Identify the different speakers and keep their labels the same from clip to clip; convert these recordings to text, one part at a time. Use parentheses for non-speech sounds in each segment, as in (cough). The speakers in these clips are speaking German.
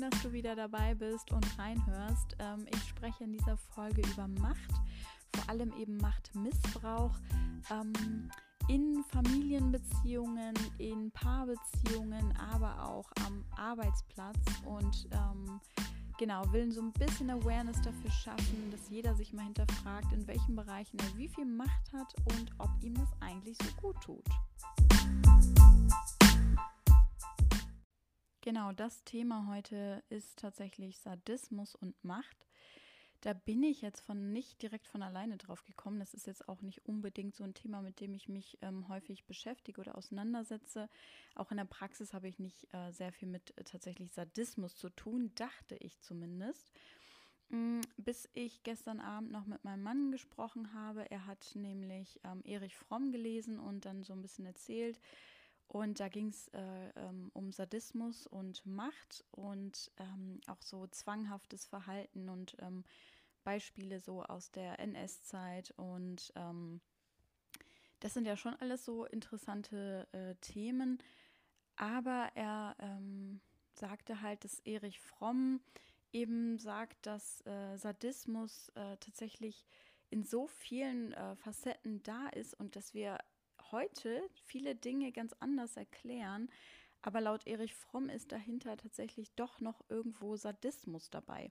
Speaker 1: schön, dass du wieder dabei bist und reinhörst. Ähm, ich spreche in dieser Folge über Macht, vor allem eben Machtmissbrauch ähm, in Familienbeziehungen, in Paarbeziehungen, aber auch am Arbeitsplatz und ähm, genau, will so ein bisschen Awareness dafür schaffen, dass jeder sich mal hinterfragt, in welchen Bereichen er wie viel Macht hat und ob ihm das eigentlich so gut tut. Genau, das Thema heute ist tatsächlich Sadismus und Macht. Da bin ich jetzt von nicht direkt von alleine drauf gekommen. Das ist jetzt auch nicht unbedingt so ein Thema, mit dem ich mich ähm, häufig beschäftige oder auseinandersetze. Auch in der Praxis habe ich nicht äh, sehr viel mit äh, tatsächlich Sadismus zu tun, dachte ich zumindest. Mm, bis ich gestern Abend noch mit meinem Mann gesprochen habe. Er hat nämlich ähm, Erich Fromm gelesen und dann so ein bisschen erzählt, und da ging es äh, ähm, um Sadismus und Macht und ähm, auch so zwanghaftes Verhalten und ähm, Beispiele so aus der NS-Zeit. Und ähm, das sind ja schon alles so interessante äh, Themen. Aber er ähm, sagte halt, dass Erich Fromm eben sagt, dass äh, Sadismus äh, tatsächlich in so vielen äh, Facetten da ist und dass wir heute viele Dinge ganz anders erklären. Aber laut Erich Fromm ist dahinter tatsächlich doch noch irgendwo Sadismus dabei.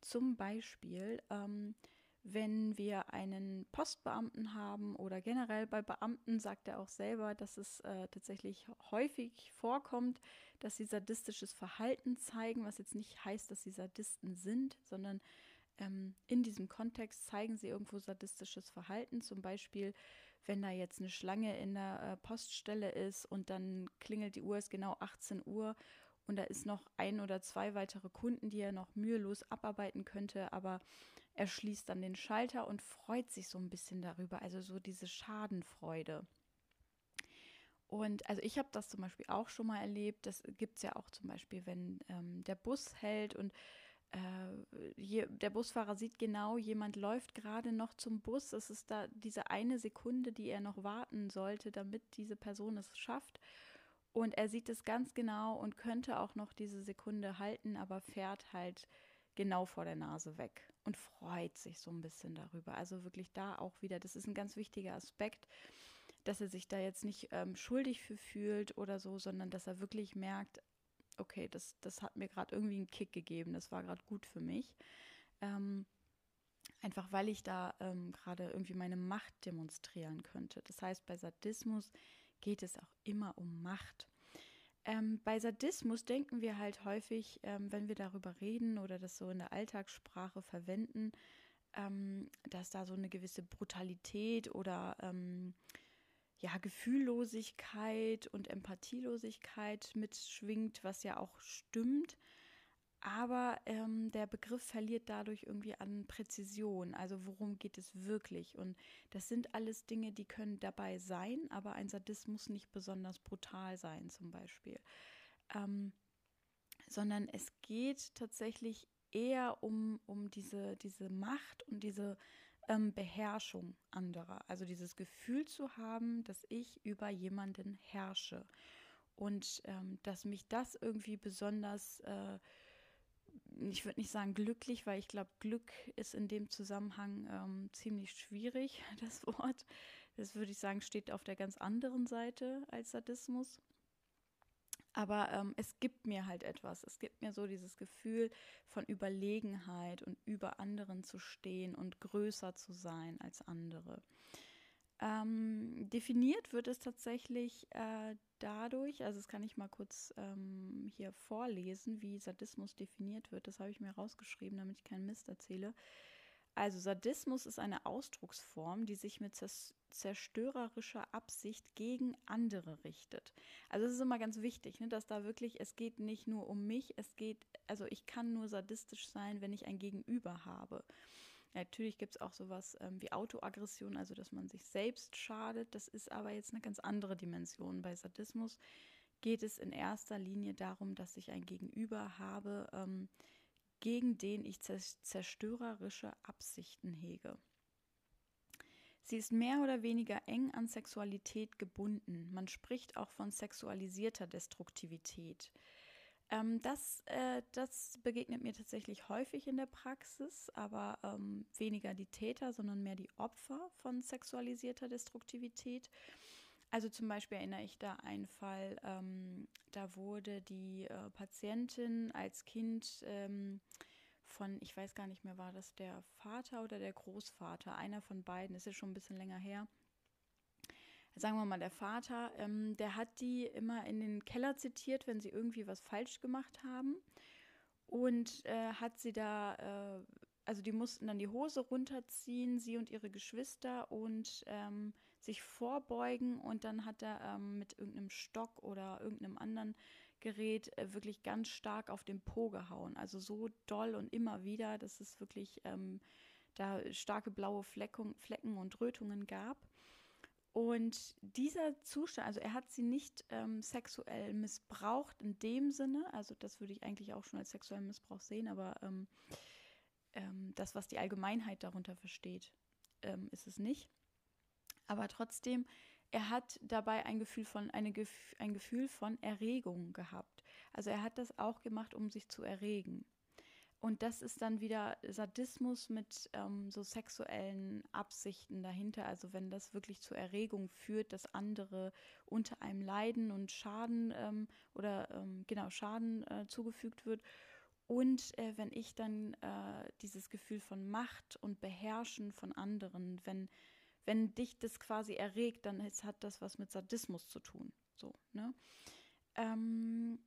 Speaker 1: Zum Beispiel, ähm, wenn wir einen Postbeamten haben oder generell bei Beamten sagt er auch selber, dass es äh, tatsächlich häufig vorkommt, dass sie sadistisches Verhalten zeigen, was jetzt nicht heißt, dass sie Sadisten sind, sondern ähm, in diesem Kontext zeigen sie irgendwo sadistisches Verhalten. Zum Beispiel, wenn da jetzt eine Schlange in der äh, Poststelle ist und dann klingelt die Uhr, ist genau 18 Uhr und da ist noch ein oder zwei weitere Kunden, die er noch mühelos abarbeiten könnte, aber er schließt dann den Schalter und freut sich so ein bisschen darüber, also so diese Schadenfreude. Und also ich habe das zum Beispiel auch schon mal erlebt. Das gibt es ja auch zum Beispiel, wenn ähm, der Bus hält und hier, der Busfahrer sieht genau, jemand läuft gerade noch zum Bus. Es ist da diese eine Sekunde, die er noch warten sollte, damit diese Person es schafft. Und er sieht es ganz genau und könnte auch noch diese Sekunde halten, aber fährt halt genau vor der Nase weg und freut sich so ein bisschen darüber. Also wirklich da auch wieder, das ist ein ganz wichtiger Aspekt, dass er sich da jetzt nicht ähm, schuldig für fühlt oder so, sondern dass er wirklich merkt, okay, das, das hat mir gerade irgendwie einen Kick gegeben, das war gerade gut für mich. Ähm, einfach weil ich da ähm, gerade irgendwie meine Macht demonstrieren könnte. Das heißt, bei Sadismus geht es auch immer um Macht. Ähm, bei Sadismus denken wir halt häufig, ähm, wenn wir darüber reden oder das so in der Alltagssprache verwenden, ähm, dass da so eine gewisse Brutalität oder ähm, ja, Gefühllosigkeit und Empathielosigkeit mitschwingt, was ja auch stimmt. Aber ähm, der Begriff verliert dadurch irgendwie an Präzision. Also worum geht es wirklich? Und das sind alles Dinge, die können dabei sein, aber ein Sadismus nicht besonders brutal sein zum Beispiel. Ähm, sondern es geht tatsächlich eher um, um diese, diese Macht und diese ähm, Beherrschung anderer. Also dieses Gefühl zu haben, dass ich über jemanden herrsche. Und ähm, dass mich das irgendwie besonders, äh, ich würde nicht sagen glücklich, weil ich glaube, Glück ist in dem Zusammenhang ähm, ziemlich schwierig, (laughs) das Wort. Das würde ich sagen, steht auf der ganz anderen Seite als Sadismus. Aber ähm, es gibt mir halt etwas. Es gibt mir so dieses Gefühl von Überlegenheit und über anderen zu stehen und größer zu sein als andere. Ähm, definiert wird es tatsächlich äh, dadurch, also das kann ich mal kurz ähm, hier vorlesen, wie Sadismus definiert wird. Das habe ich mir rausgeschrieben, damit ich keinen Mist erzähle. Also Sadismus ist eine Ausdrucksform, die sich mit zerstörerischer Absicht gegen andere richtet. Also es ist immer ganz wichtig, ne, dass da wirklich, es geht nicht nur um mich, es geht, also ich kann nur sadistisch sein, wenn ich ein Gegenüber habe. Natürlich gibt es auch sowas ähm, wie Autoaggression, also dass man sich selbst schadet. Das ist aber jetzt eine ganz andere Dimension. Bei Sadismus geht es in erster Linie darum, dass ich ein Gegenüber habe, ähm, gegen den ich zerstörerische Absichten hege. Sie ist mehr oder weniger eng an Sexualität gebunden. Man spricht auch von sexualisierter Destruktivität. Ähm, das, äh, das begegnet mir tatsächlich häufig in der Praxis, aber ähm, weniger die Täter, sondern mehr die Opfer von sexualisierter Destruktivität. Also zum Beispiel erinnere ich da einen Fall, ähm, da wurde die äh, Patientin als Kind ähm, von, ich weiß gar nicht mehr, war das der Vater oder der Großvater, einer von beiden, ist ja schon ein bisschen länger her, sagen wir mal, der Vater, ähm, der hat die immer in den Keller zitiert, wenn sie irgendwie was falsch gemacht haben. Und äh, hat sie da, äh, also die mussten dann die Hose runterziehen, sie und ihre Geschwister, und ähm, sich vorbeugen. Und dann hat er ähm, mit irgendeinem Stock oder irgendeinem anderen Gerät äh, wirklich ganz stark auf den Po gehauen. Also so doll und immer wieder, dass es wirklich ähm, da starke blaue Fleckung, Flecken und Rötungen gab. Und dieser Zustand, also er hat sie nicht ähm, sexuell missbraucht in dem Sinne, also das würde ich eigentlich auch schon als sexuellen Missbrauch sehen, aber ähm, ähm, das, was die Allgemeinheit darunter versteht, ähm, ist es nicht. Aber trotzdem, er hat dabei ein Gefühl von eine, ein Gefühl von Erregung gehabt. Also er hat das auch gemacht, um sich zu erregen. Und das ist dann wieder Sadismus mit ähm, so sexuellen Absichten dahinter. Also wenn das wirklich zur Erregung führt, dass andere unter einem leiden und Schaden ähm, oder ähm, genau Schaden äh, zugefügt wird. Und äh, wenn ich dann äh, dieses Gefühl von Macht und Beherrschen von anderen, wenn, wenn dich das quasi erregt, dann ist, hat das was mit Sadismus zu tun. So, ne? Ähm,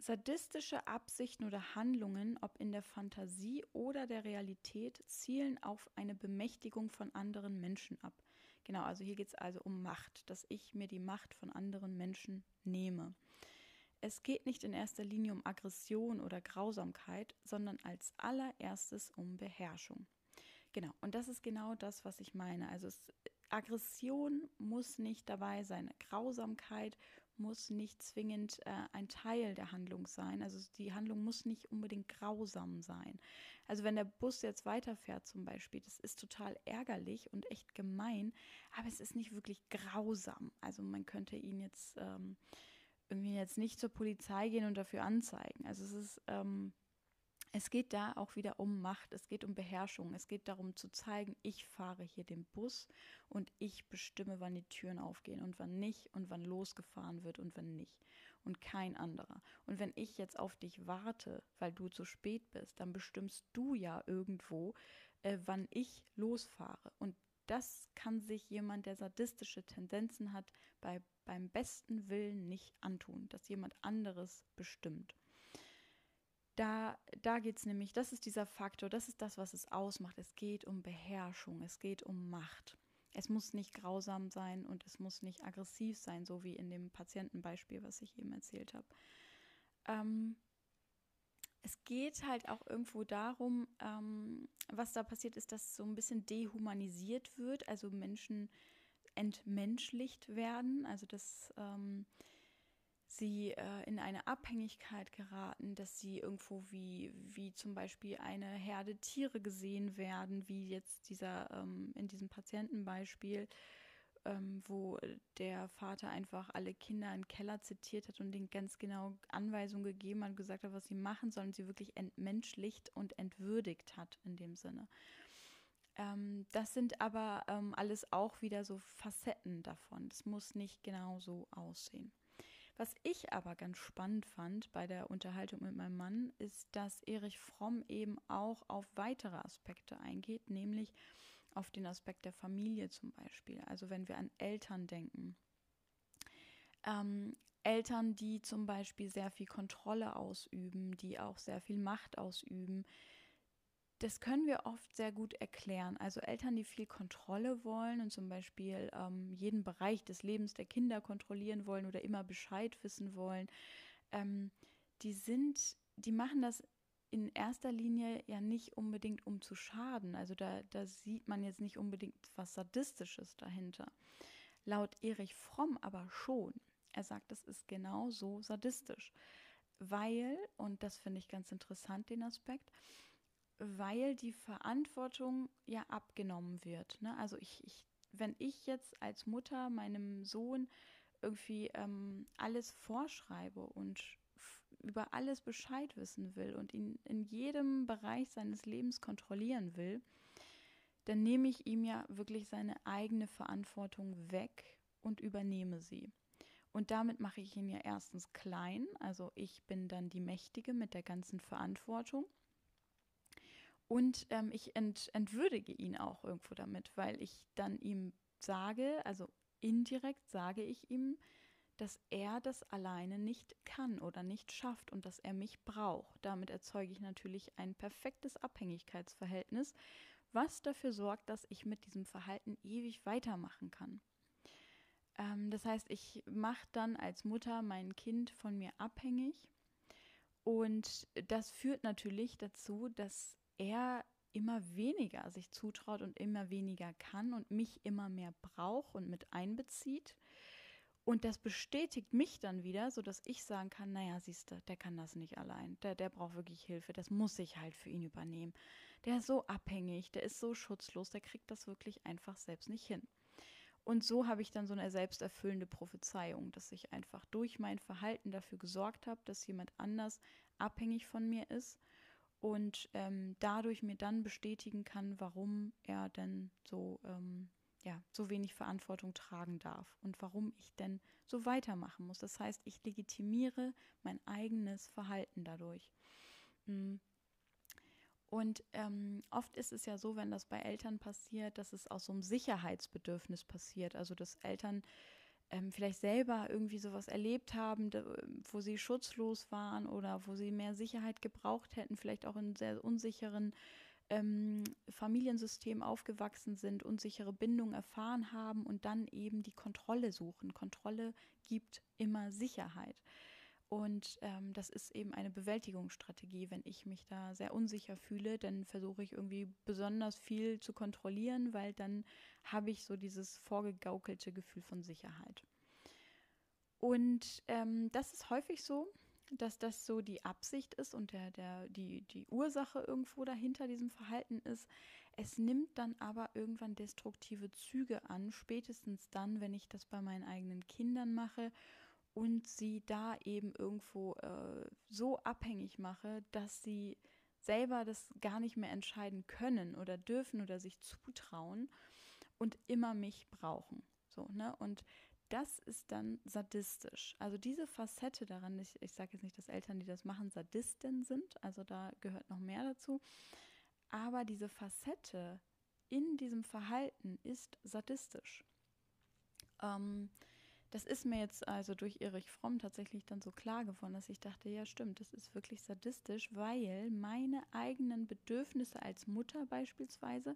Speaker 1: Sadistische Absichten oder Handlungen, ob in der Fantasie oder der Realität, zielen auf eine Bemächtigung von anderen Menschen ab. Genau, also hier geht es also um Macht, dass ich mir die Macht von anderen Menschen nehme. Es geht nicht in erster Linie um Aggression oder Grausamkeit, sondern als allererstes um Beherrschung. Genau, und das ist genau das, was ich meine. Also es, Aggression muss nicht dabei sein, Grausamkeit muss nicht zwingend äh, ein Teil der Handlung sein. Also die Handlung muss nicht unbedingt grausam sein. Also wenn der Bus jetzt weiterfährt zum Beispiel, das ist total ärgerlich und echt gemein, aber es ist nicht wirklich grausam. Also man könnte ihn jetzt ähm, irgendwie jetzt nicht zur Polizei gehen und dafür anzeigen. Also es ist ähm, es geht da auch wieder um Macht, es geht um Beherrschung, es geht darum zu zeigen, ich fahre hier den Bus und ich bestimme, wann die Türen aufgehen und wann nicht und wann losgefahren wird und wann nicht und kein anderer. Und wenn ich jetzt auf dich warte, weil du zu spät bist, dann bestimmst du ja irgendwo, äh, wann ich losfahre. Und das kann sich jemand, der sadistische Tendenzen hat, bei, beim besten Willen nicht antun, dass jemand anderes bestimmt da, da geht es nämlich, das ist dieser Faktor, das ist das, was es ausmacht. Es geht um Beherrschung, es geht um Macht. Es muss nicht grausam sein und es muss nicht aggressiv sein, so wie in dem Patientenbeispiel, was ich eben erzählt habe. Ähm, es geht halt auch irgendwo darum, ähm, was da passiert ist, dass so ein bisschen dehumanisiert wird, also Menschen entmenschlicht werden, also dass ähm, sie äh, in eine Abhängigkeit geraten, dass sie irgendwo wie, wie zum Beispiel eine Herde Tiere gesehen werden, wie jetzt dieser ähm, in diesem Patientenbeispiel, ähm, wo der Vater einfach alle Kinder in den Keller zitiert hat und denen ganz genau Anweisungen gegeben hat und gesagt hat, was sie machen sollen, sie wirklich entmenschlicht und entwürdigt hat in dem Sinne. Ähm, das sind aber ähm, alles auch wieder so Facetten davon. Das muss nicht genau so aussehen. Was ich aber ganz spannend fand bei der Unterhaltung mit meinem Mann, ist, dass Erich Fromm eben auch auf weitere Aspekte eingeht, nämlich auf den Aspekt der Familie zum Beispiel. Also wenn wir an Eltern denken. Ähm, Eltern, die zum Beispiel sehr viel Kontrolle ausüben, die auch sehr viel Macht ausüben, das können wir oft sehr gut erklären. Also Eltern, die viel Kontrolle wollen und zum Beispiel ähm, jeden Bereich des Lebens der Kinder kontrollieren wollen oder immer Bescheid wissen wollen, ähm, die sind, die machen das in erster Linie ja nicht unbedingt um zu schaden. Also da, da sieht man jetzt nicht unbedingt was Sadistisches dahinter. Laut Erich Fromm aber schon. Er sagt, das ist genauso sadistisch. Weil, und das finde ich ganz interessant, den Aspekt, weil die Verantwortung ja abgenommen wird. Ne? Also ich, ich, wenn ich jetzt als Mutter meinem Sohn irgendwie ähm, alles vorschreibe und über alles Bescheid wissen will und ihn in jedem Bereich seines Lebens kontrollieren will, dann nehme ich ihm ja wirklich seine eigene Verantwortung weg und übernehme sie. Und damit mache ich ihn ja erstens klein, also ich bin dann die Mächtige mit der ganzen Verantwortung. Und ähm, ich ent, entwürdige ihn auch irgendwo damit, weil ich dann ihm sage, also indirekt sage ich ihm, dass er das alleine nicht kann oder nicht schafft und dass er mich braucht. Damit erzeuge ich natürlich ein perfektes Abhängigkeitsverhältnis, was dafür sorgt, dass ich mit diesem Verhalten ewig weitermachen kann. Ähm, das heißt, ich mache dann als Mutter mein Kind von mir abhängig und das führt natürlich dazu, dass er immer weniger sich zutraut und immer weniger kann und mich immer mehr braucht und mit einbezieht. Und das bestätigt mich dann wieder, sodass ich sagen kann, naja, siehst du, der kann das nicht allein. Der, der braucht wirklich Hilfe. Das muss ich halt für ihn übernehmen. Der ist so abhängig, der ist so schutzlos, der kriegt das wirklich einfach selbst nicht hin. Und so habe ich dann so eine selbsterfüllende Prophezeiung, dass ich einfach durch mein Verhalten dafür gesorgt habe, dass jemand anders abhängig von mir ist und ähm, dadurch mir dann bestätigen kann, warum er denn so, ähm, ja, so wenig Verantwortung tragen darf und warum ich denn so weitermachen muss. Das heißt, ich legitimiere mein eigenes Verhalten dadurch. Mm. Und ähm, oft ist es ja so, wenn das bei Eltern passiert, dass es aus so einem Sicherheitsbedürfnis passiert. Also dass Eltern ähm, vielleicht selber irgendwie sowas erlebt haben, wo sie schutzlos waren oder wo sie mehr Sicherheit gebraucht hätten, vielleicht auch in sehr unsicheren ähm, Familiensystem aufgewachsen sind, unsichere Bindungen erfahren haben und dann eben die Kontrolle suchen. Kontrolle gibt immer Sicherheit. Und ähm, das ist eben eine Bewältigungsstrategie. Wenn ich mich da sehr unsicher fühle, dann versuche ich irgendwie besonders viel zu kontrollieren, weil dann habe ich so dieses vorgegaukelte Gefühl von Sicherheit. Und ähm, das ist häufig so, dass das so die Absicht ist und der, der, die, die Ursache irgendwo dahinter diesem Verhalten ist. Es nimmt dann aber irgendwann destruktive Züge an, spätestens dann, wenn ich das bei meinen eigenen Kindern mache und sie da eben irgendwo äh, so abhängig mache, dass sie selber das gar nicht mehr entscheiden können oder dürfen oder sich zutrauen und immer mich brauchen. So, ne? Und das ist dann sadistisch. Also diese Facette daran, ich, ich sage jetzt nicht, dass Eltern, die das machen, Sadisten sind, also da gehört noch mehr dazu, aber diese Facette in diesem Verhalten ist sadistisch. Ähm, das ist mir jetzt also durch Erich Fromm tatsächlich dann so klar geworden, dass ich dachte, ja stimmt, das ist wirklich sadistisch, weil meine eigenen Bedürfnisse als Mutter beispielsweise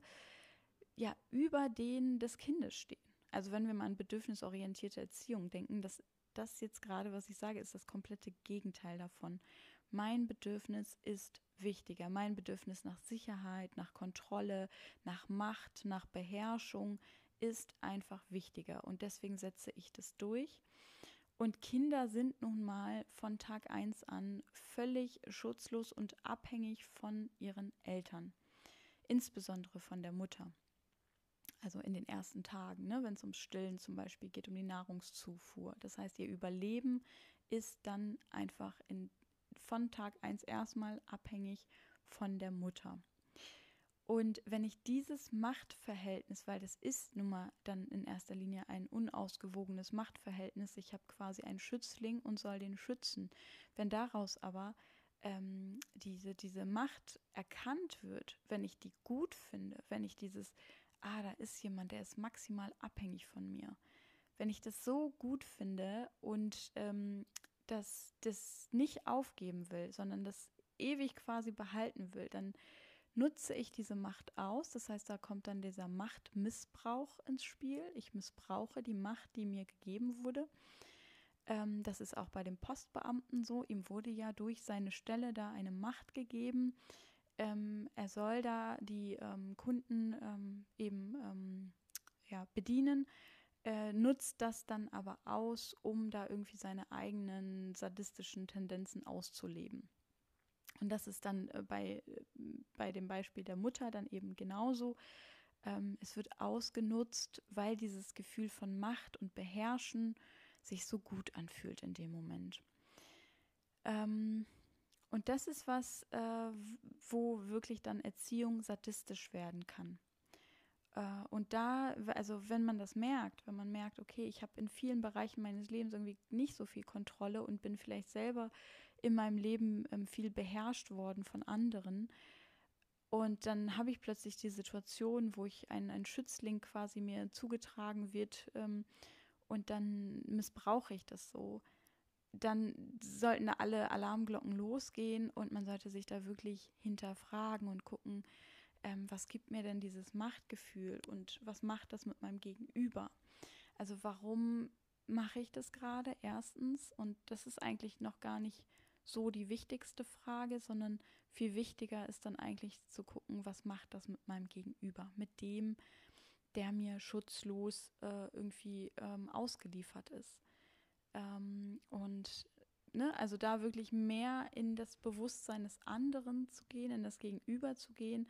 Speaker 1: ja über denen des Kindes stehen. Also wenn wir mal an bedürfnisorientierte Erziehung denken, dass das jetzt gerade, was ich sage, ist das komplette Gegenteil davon. Mein Bedürfnis ist wichtiger. Mein Bedürfnis nach Sicherheit, nach Kontrolle, nach Macht, nach Beherrschung ist einfach wichtiger und deswegen setze ich das durch. Und Kinder sind nun mal von Tag 1 an völlig schutzlos und abhängig von ihren Eltern, insbesondere von der Mutter. Also in den ersten Tagen, ne, wenn es ums Stillen zum Beispiel geht, um die Nahrungszufuhr. Das heißt, ihr Überleben ist dann einfach in, von Tag 1 erstmal abhängig von der Mutter. Und wenn ich dieses Machtverhältnis, weil das ist nun mal dann in erster Linie ein unausgewogenes Machtverhältnis, ich habe quasi einen Schützling und soll den schützen. Wenn daraus aber ähm, diese, diese Macht erkannt wird, wenn ich die gut finde, wenn ich dieses, ah, da ist jemand, der ist maximal abhängig von mir, wenn ich das so gut finde und ähm, das, das nicht aufgeben will, sondern das ewig quasi behalten will, dann nutze ich diese Macht aus. Das heißt, da kommt dann dieser Machtmissbrauch ins Spiel. Ich missbrauche die Macht, die mir gegeben wurde. Ähm, das ist auch bei dem Postbeamten so. Ihm wurde ja durch seine Stelle da eine Macht gegeben. Ähm, er soll da die ähm, Kunden ähm, eben ähm, ja, bedienen. Äh, nutzt das dann aber aus, um da irgendwie seine eigenen sadistischen Tendenzen auszuleben. Und das ist dann äh, bei, äh, bei dem Beispiel der Mutter dann eben genauso. Ähm, es wird ausgenutzt, weil dieses Gefühl von Macht und Beherrschen sich so gut anfühlt in dem Moment. Ähm, und das ist was, äh, wo wirklich dann Erziehung sadistisch werden kann. Äh, und da, also wenn man das merkt, wenn man merkt, okay, ich habe in vielen Bereichen meines Lebens irgendwie nicht so viel Kontrolle und bin vielleicht selber in meinem Leben ähm, viel beherrscht worden von anderen. Und dann habe ich plötzlich die Situation, wo ich ein, ein Schützling quasi mir zugetragen wird ähm, und dann missbrauche ich das so. Dann sollten alle Alarmglocken losgehen und man sollte sich da wirklich hinterfragen und gucken, ähm, was gibt mir denn dieses Machtgefühl und was macht das mit meinem Gegenüber? Also warum mache ich das gerade erstens? Und das ist eigentlich noch gar nicht so die wichtigste Frage, sondern viel wichtiger ist dann eigentlich zu gucken, was macht das mit meinem Gegenüber, mit dem, der mir schutzlos äh, irgendwie ähm, ausgeliefert ist. Ähm, und ne, also da wirklich mehr in das Bewusstsein des anderen zu gehen, in das Gegenüber zu gehen.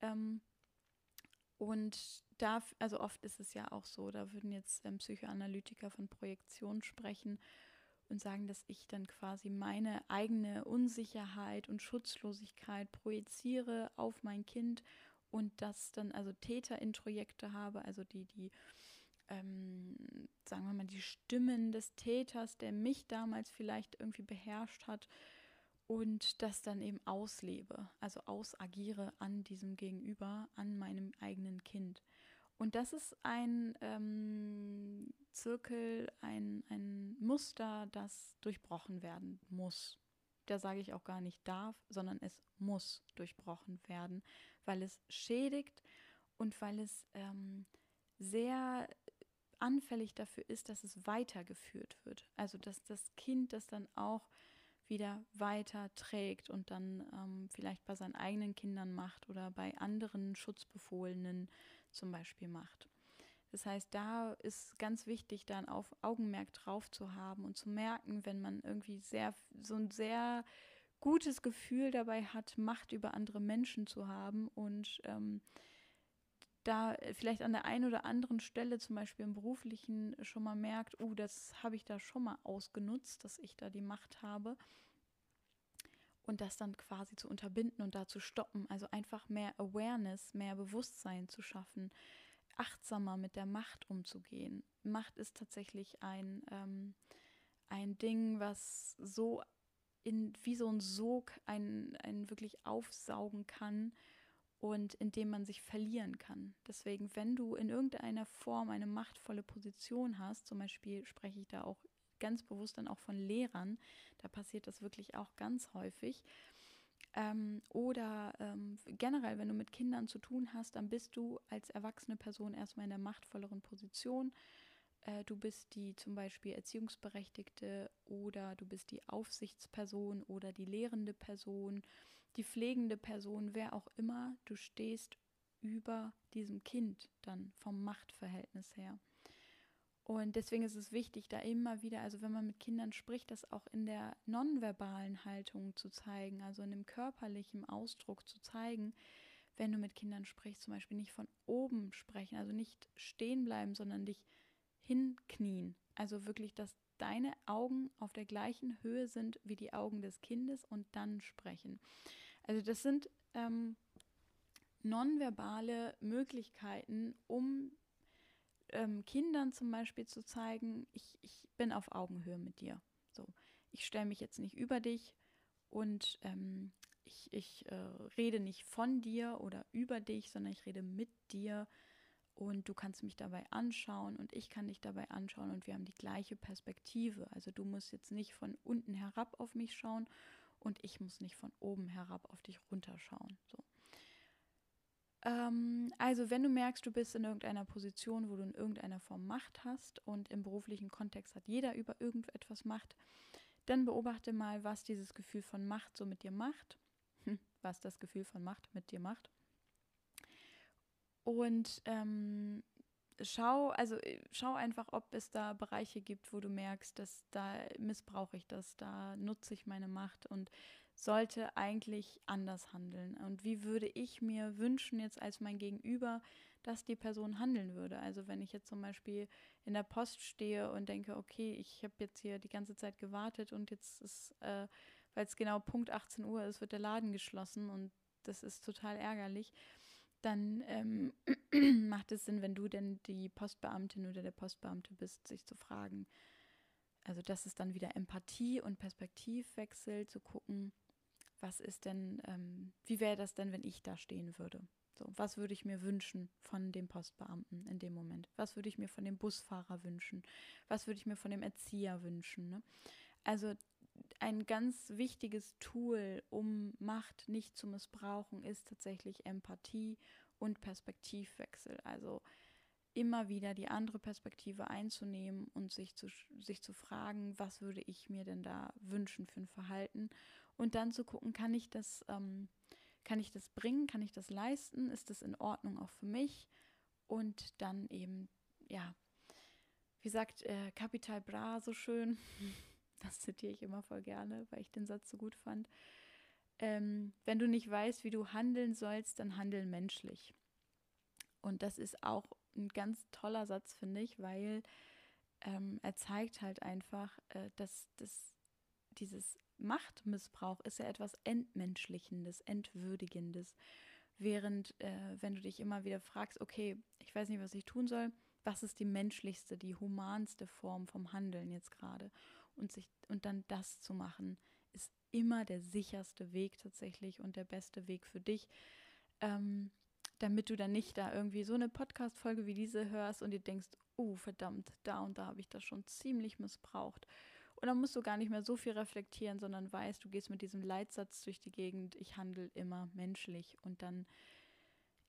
Speaker 1: Ähm, und da, also oft ist es ja auch so, da würden jetzt ähm, Psychoanalytiker von Projektion sprechen und sagen, dass ich dann quasi meine eigene Unsicherheit und Schutzlosigkeit projiziere auf mein Kind und das dann also Täterintrojekte habe, also die, die, ähm, sagen wir mal, die Stimmen des Täters, der mich damals vielleicht irgendwie beherrscht hat und das dann eben auslebe, also ausagiere an diesem Gegenüber, an meinem eigenen Kind. Und das ist ein ähm, Zirkel, ein, ein Muster, das durchbrochen werden muss. Da sage ich auch gar nicht darf, sondern es muss durchbrochen werden, weil es schädigt und weil es ähm, sehr anfällig dafür ist, dass es weitergeführt wird. Also dass das Kind das dann auch wieder weiter trägt und dann ähm, vielleicht bei seinen eigenen Kindern macht oder bei anderen Schutzbefohlenen zum Beispiel macht. Das heißt, da ist ganz wichtig, da ein Auf Augenmerk drauf zu haben und zu merken, wenn man irgendwie sehr, so ein sehr gutes Gefühl dabei hat, Macht über andere Menschen zu haben und ähm, da vielleicht an der einen oder anderen Stelle, zum Beispiel im beruflichen, schon mal merkt, oh, das habe ich da schon mal ausgenutzt, dass ich da die Macht habe. Und das dann quasi zu unterbinden und da zu stoppen. Also einfach mehr Awareness, mehr Bewusstsein zu schaffen, achtsamer mit der Macht umzugehen. Macht ist tatsächlich ein, ähm, ein Ding, was so in, wie so ein Sog einen, einen wirklich aufsaugen kann und in dem man sich verlieren kann. Deswegen, wenn du in irgendeiner Form eine machtvolle Position hast, zum Beispiel spreche ich da auch ganz bewusst dann auch von Lehrern, da passiert das wirklich auch ganz häufig. Ähm, oder ähm, generell, wenn du mit Kindern zu tun hast, dann bist du als erwachsene Person erstmal in der machtvolleren Position. Äh, du bist die zum Beispiel Erziehungsberechtigte oder du bist die Aufsichtsperson oder die lehrende Person die pflegende Person, wer auch immer, du stehst über diesem Kind dann vom Machtverhältnis her. Und deswegen ist es wichtig, da immer wieder, also wenn man mit Kindern spricht, das auch in der nonverbalen Haltung zu zeigen, also in dem körperlichen Ausdruck zu zeigen, wenn du mit Kindern sprichst, zum Beispiel nicht von oben sprechen, also nicht stehen bleiben, sondern dich hinknien. Also wirklich, dass deine Augen auf der gleichen Höhe sind wie die Augen des Kindes und dann sprechen. Also das sind ähm, nonverbale Möglichkeiten, um ähm, Kindern zum Beispiel zu zeigen, ich, ich bin auf Augenhöhe mit dir. So, ich stelle mich jetzt nicht über dich und ähm, ich, ich äh, rede nicht von dir oder über dich, sondern ich rede mit dir und du kannst mich dabei anschauen und ich kann dich dabei anschauen und wir haben die gleiche Perspektive. Also du musst jetzt nicht von unten herab auf mich schauen und ich muss nicht von oben herab auf dich runterschauen. So. Ähm, also wenn du merkst, du bist in irgendeiner Position, wo du in irgendeiner Form Macht hast und im beruflichen Kontext hat jeder über irgendetwas Macht, dann beobachte mal, was dieses Gefühl von Macht so mit dir macht, hm, was das Gefühl von Macht mit dir macht. Und ähm, schau, also äh, schau einfach, ob es da Bereiche gibt, wo du merkst, dass da missbrauche ich das, da nutze ich meine Macht und sollte eigentlich anders handeln. Und wie würde ich mir wünschen, jetzt als mein Gegenüber, dass die Person handeln würde? Also wenn ich jetzt zum Beispiel in der Post stehe und denke, okay, ich habe jetzt hier die ganze Zeit gewartet und jetzt ist äh, weil es genau Punkt 18 Uhr ist, wird der Laden geschlossen und das ist total ärgerlich, dann ähm, (clears throat) macht es Sinn, wenn du denn die Postbeamtin oder der Postbeamte bist, sich zu fragen. Also das ist dann wieder Empathie und Perspektivwechsel, zu gucken, was ist denn, ähm, wie wäre das denn, wenn ich da stehen würde? So, was würde ich mir wünschen von dem Postbeamten in dem Moment? Was würde ich mir von dem Busfahrer wünschen? Was würde ich mir von dem Erzieher wünschen? Ne? Also ein ganz wichtiges Tool, um Macht nicht zu missbrauchen, ist tatsächlich Empathie und Perspektivwechsel. Also immer wieder die andere Perspektive einzunehmen und sich zu, sich zu fragen, was würde ich mir denn da wünschen für ein Verhalten und dann zu gucken, kann ich das, ähm, kann ich das bringen, kann ich das leisten, ist das in Ordnung auch für mich? Und dann eben, ja, wie sagt äh, Bra so schön, (laughs) das zitiere ich immer voll gerne, weil ich den Satz so gut fand, ähm, wenn du nicht weißt, wie du handeln sollst, dann handel menschlich. Und das ist auch ein ganz toller Satz, finde ich, weil ähm, er zeigt halt einfach, äh, dass das, dieses Machtmissbrauch ist ja etwas Entmenschlichendes, Entwürdigendes. Während, äh, wenn du dich immer wieder fragst, okay, ich weiß nicht, was ich tun soll, was ist die menschlichste, die humanste Form vom Handeln jetzt gerade? Und, und dann das zu machen, ist immer der sicherste Weg tatsächlich und der beste Weg für dich. Ähm, damit du dann nicht da irgendwie so eine Podcast-Folge wie diese hörst und dir denkst, oh verdammt, da und da habe ich das schon ziemlich missbraucht. Und dann musst du gar nicht mehr so viel reflektieren, sondern weißt, du gehst mit diesem Leitsatz durch die Gegend, ich handle immer menschlich und dann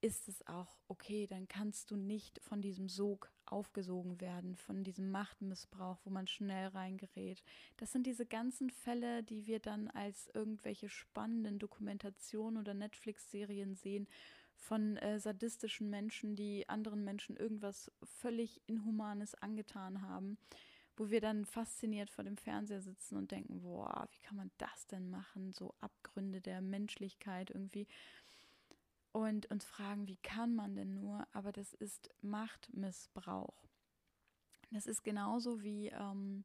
Speaker 1: ist es auch okay, dann kannst du nicht von diesem Sog aufgesogen werden, von diesem Machtmissbrauch, wo man schnell reingerät. Das sind diese ganzen Fälle, die wir dann als irgendwelche spannenden Dokumentationen oder Netflix-Serien sehen, von äh, sadistischen Menschen, die anderen Menschen irgendwas völlig Inhumanes angetan haben, wo wir dann fasziniert vor dem Fernseher sitzen und denken, boah, wie kann man das denn machen? So Abgründe der Menschlichkeit irgendwie. Und uns fragen, wie kann man denn nur? Aber das ist Machtmissbrauch. Das ist genauso wie ähm,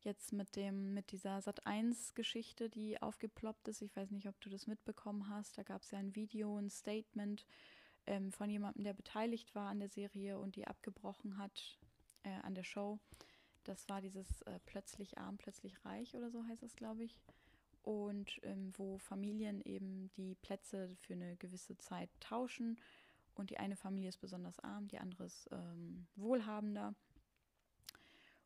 Speaker 1: jetzt mit dem, mit dieser Sat1-Geschichte, die aufgeploppt ist. Ich weiß nicht, ob du das mitbekommen hast. Da gab es ja ein Video, ein Statement ähm, von jemandem, der beteiligt war an der Serie und die abgebrochen hat äh, an der Show. Das war dieses äh, plötzlich arm, plötzlich reich oder so heißt es, glaube ich. Und ähm, wo Familien eben die Plätze für eine gewisse Zeit tauschen. Und die eine Familie ist besonders arm, die andere ist ähm, wohlhabender.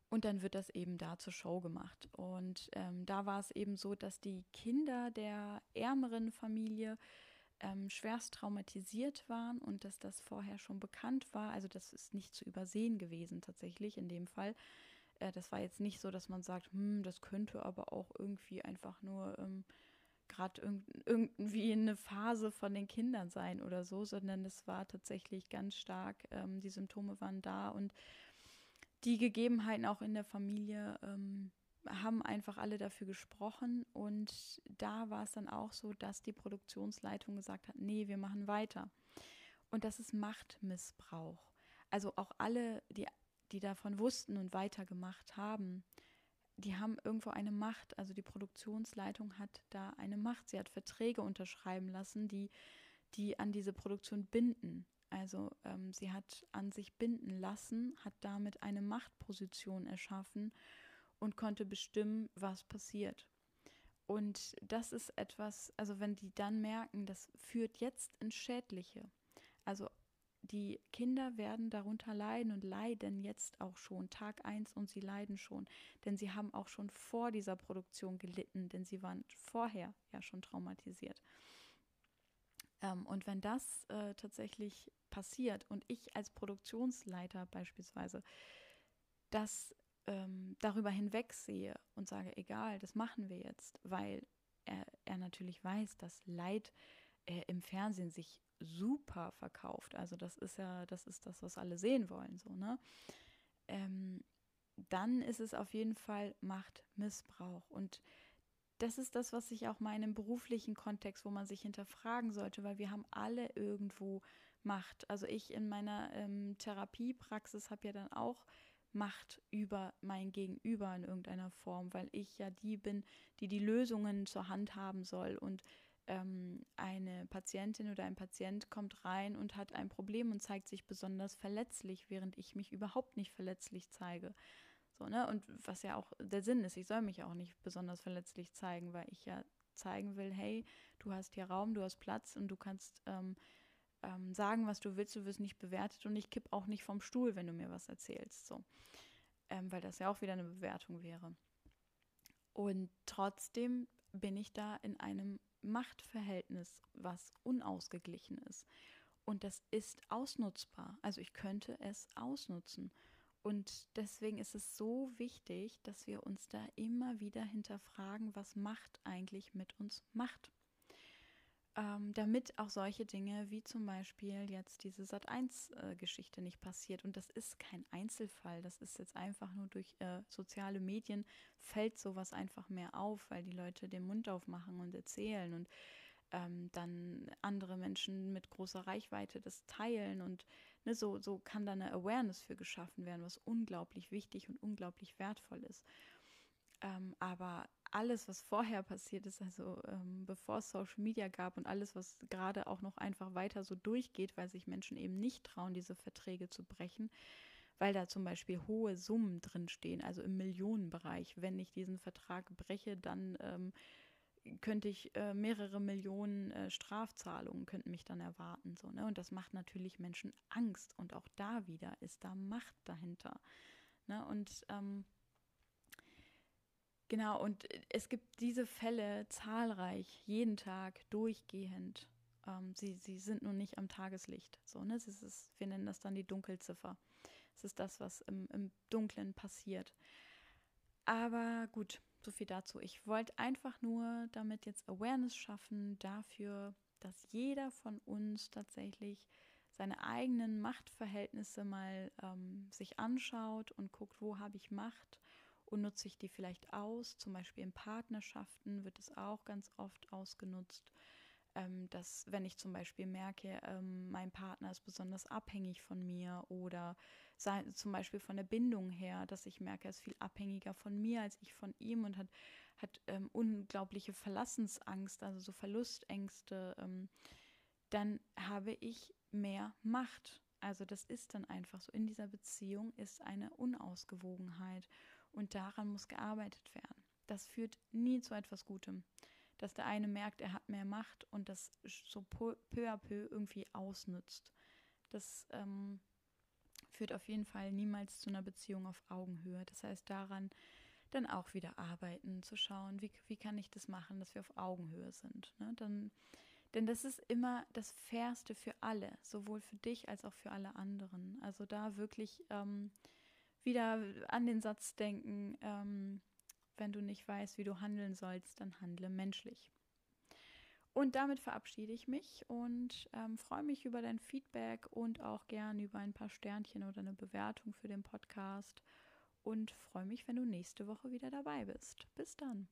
Speaker 1: Und dann wird das eben da zur Show gemacht. Und ähm, da war es eben so, dass die Kinder der ärmeren Familie ähm, schwerst traumatisiert waren und dass das vorher schon bekannt war. Also das ist nicht zu übersehen gewesen tatsächlich in dem Fall. Äh, das war jetzt nicht so, dass man sagt, hm, das könnte aber auch irgendwie einfach nur ähm, gerade irg irgendwie eine Phase von den Kindern sein oder so, sondern es war tatsächlich ganz stark, ähm, die Symptome waren da und die Gegebenheiten auch in der Familie ähm, haben einfach alle dafür gesprochen und da war es dann auch so, dass die Produktionsleitung gesagt hat, nee, wir machen weiter. Und das ist Machtmissbrauch. Also auch alle, die, die davon wussten und weitergemacht haben, die haben irgendwo eine Macht. Also die Produktionsleitung hat da eine Macht. Sie hat Verträge unterschreiben lassen, die, die an diese Produktion binden. Also ähm, sie hat an sich binden lassen, hat damit eine Machtposition erschaffen und konnte bestimmen, was passiert. Und das ist etwas, also wenn die dann merken, das führt jetzt ins Schädliche. Also die Kinder werden darunter leiden und leiden jetzt auch schon, Tag 1 und sie leiden schon, denn sie haben auch schon vor dieser Produktion gelitten, denn sie waren vorher ja schon traumatisiert. Ähm, und wenn das äh, tatsächlich passiert und ich als Produktionsleiter beispielsweise das ähm, darüber hinwegsehe und sage, egal, das machen wir jetzt, weil er, er natürlich weiß, dass Leid äh, im Fernsehen sich super verkauft. Also das ist ja, das ist das, was alle sehen wollen, so, ne? Ähm, dann ist es auf jeden Fall Machtmissbrauch. Und das ist das, was ich auch mal in einem beruflichen Kontext, wo man sich hinterfragen sollte, weil wir haben alle irgendwo macht. Also ich in meiner ähm, Therapiepraxis habe ja dann auch Macht über mein Gegenüber in irgendeiner Form, weil ich ja die bin, die die Lösungen zur Hand haben soll und ähm, eine Patientin oder ein Patient kommt rein und hat ein Problem und zeigt sich besonders verletzlich, während ich mich überhaupt nicht verletzlich zeige. So, ne? Und was ja auch der Sinn ist, ich soll mich auch nicht besonders verletzlich zeigen, weil ich ja zeigen will, hey, du hast hier Raum, du hast Platz und du kannst ähm, ähm, sagen, was du willst, du wirst nicht bewertet und ich kipp auch nicht vom Stuhl, wenn du mir was erzählst. So. Ähm, weil das ja auch wieder eine Bewertung wäre. Und trotzdem bin ich da in einem Machtverhältnis, was unausgeglichen ist. Und das ist ausnutzbar. Also ich könnte es ausnutzen. Und deswegen ist es so wichtig, dass wir uns da immer wieder hinterfragen, was Macht eigentlich mit uns macht ähm, damit auch solche Dinge wie zum Beispiel jetzt diese Sat1-Geschichte äh, nicht passiert. Und das ist kein Einzelfall, das ist jetzt einfach nur durch äh, soziale Medien fällt sowas einfach mehr auf, weil die Leute den Mund aufmachen und erzählen und ähm, dann andere Menschen mit großer Reichweite das teilen und ne, so, so kann da eine Awareness für geschaffen werden, was unglaublich wichtig und unglaublich wertvoll ist. Ähm, aber alles, was vorher passiert ist, also ähm, bevor es Social Media gab und alles, was gerade auch noch einfach weiter so durchgeht, weil sich Menschen eben nicht trauen, diese Verträge zu brechen, weil da zum Beispiel hohe Summen drinstehen, also im Millionenbereich. Wenn ich diesen Vertrag breche, dann ähm, könnte ich äh, mehrere Millionen äh, Strafzahlungen könnten mich dann erwarten. So, ne? Und das macht natürlich Menschen Angst. Und auch da wieder ist da Macht dahinter. Ne? Und ähm, Genau, und es gibt diese Fälle zahlreich, jeden Tag, durchgehend. Ähm, sie, sie sind nur nicht am Tageslicht. So, ne? Es ist, wir nennen das dann die Dunkelziffer. Es ist das, was im, im Dunklen passiert. Aber gut, so viel dazu. Ich wollte einfach nur damit jetzt Awareness schaffen dafür, dass jeder von uns tatsächlich seine eigenen Machtverhältnisse mal ähm, sich anschaut und guckt, wo habe ich Macht und nutze ich die vielleicht aus. Zum Beispiel in Partnerschaften wird es auch ganz oft ausgenutzt, ähm, dass wenn ich zum Beispiel merke, ähm, mein Partner ist besonders abhängig von mir oder sei, zum Beispiel von der Bindung her, dass ich merke, er ist viel abhängiger von mir als ich von ihm und hat, hat ähm, unglaubliche Verlassensangst, also so Verlustängste, ähm, dann habe ich mehr Macht. Also das ist dann einfach so. In dieser Beziehung ist eine Unausgewogenheit. Und daran muss gearbeitet werden. Das führt nie zu etwas Gutem. Dass der eine merkt, er hat mehr Macht und das so peu à peu irgendwie ausnutzt. Das ähm, führt auf jeden Fall niemals zu einer Beziehung auf Augenhöhe. Das heißt, daran dann auch wieder arbeiten, zu schauen, wie, wie kann ich das machen, dass wir auf Augenhöhe sind. Ne? Dann, denn das ist immer das Fairste für alle, sowohl für dich als auch für alle anderen. Also da wirklich ähm, wieder an den Satz denken, ähm, wenn du nicht weißt, wie du handeln sollst, dann handle menschlich. Und damit verabschiede ich mich und ähm, freue mich über dein Feedback und auch gern über ein paar Sternchen oder eine Bewertung für den Podcast und freue mich, wenn du nächste Woche wieder dabei bist. Bis dann.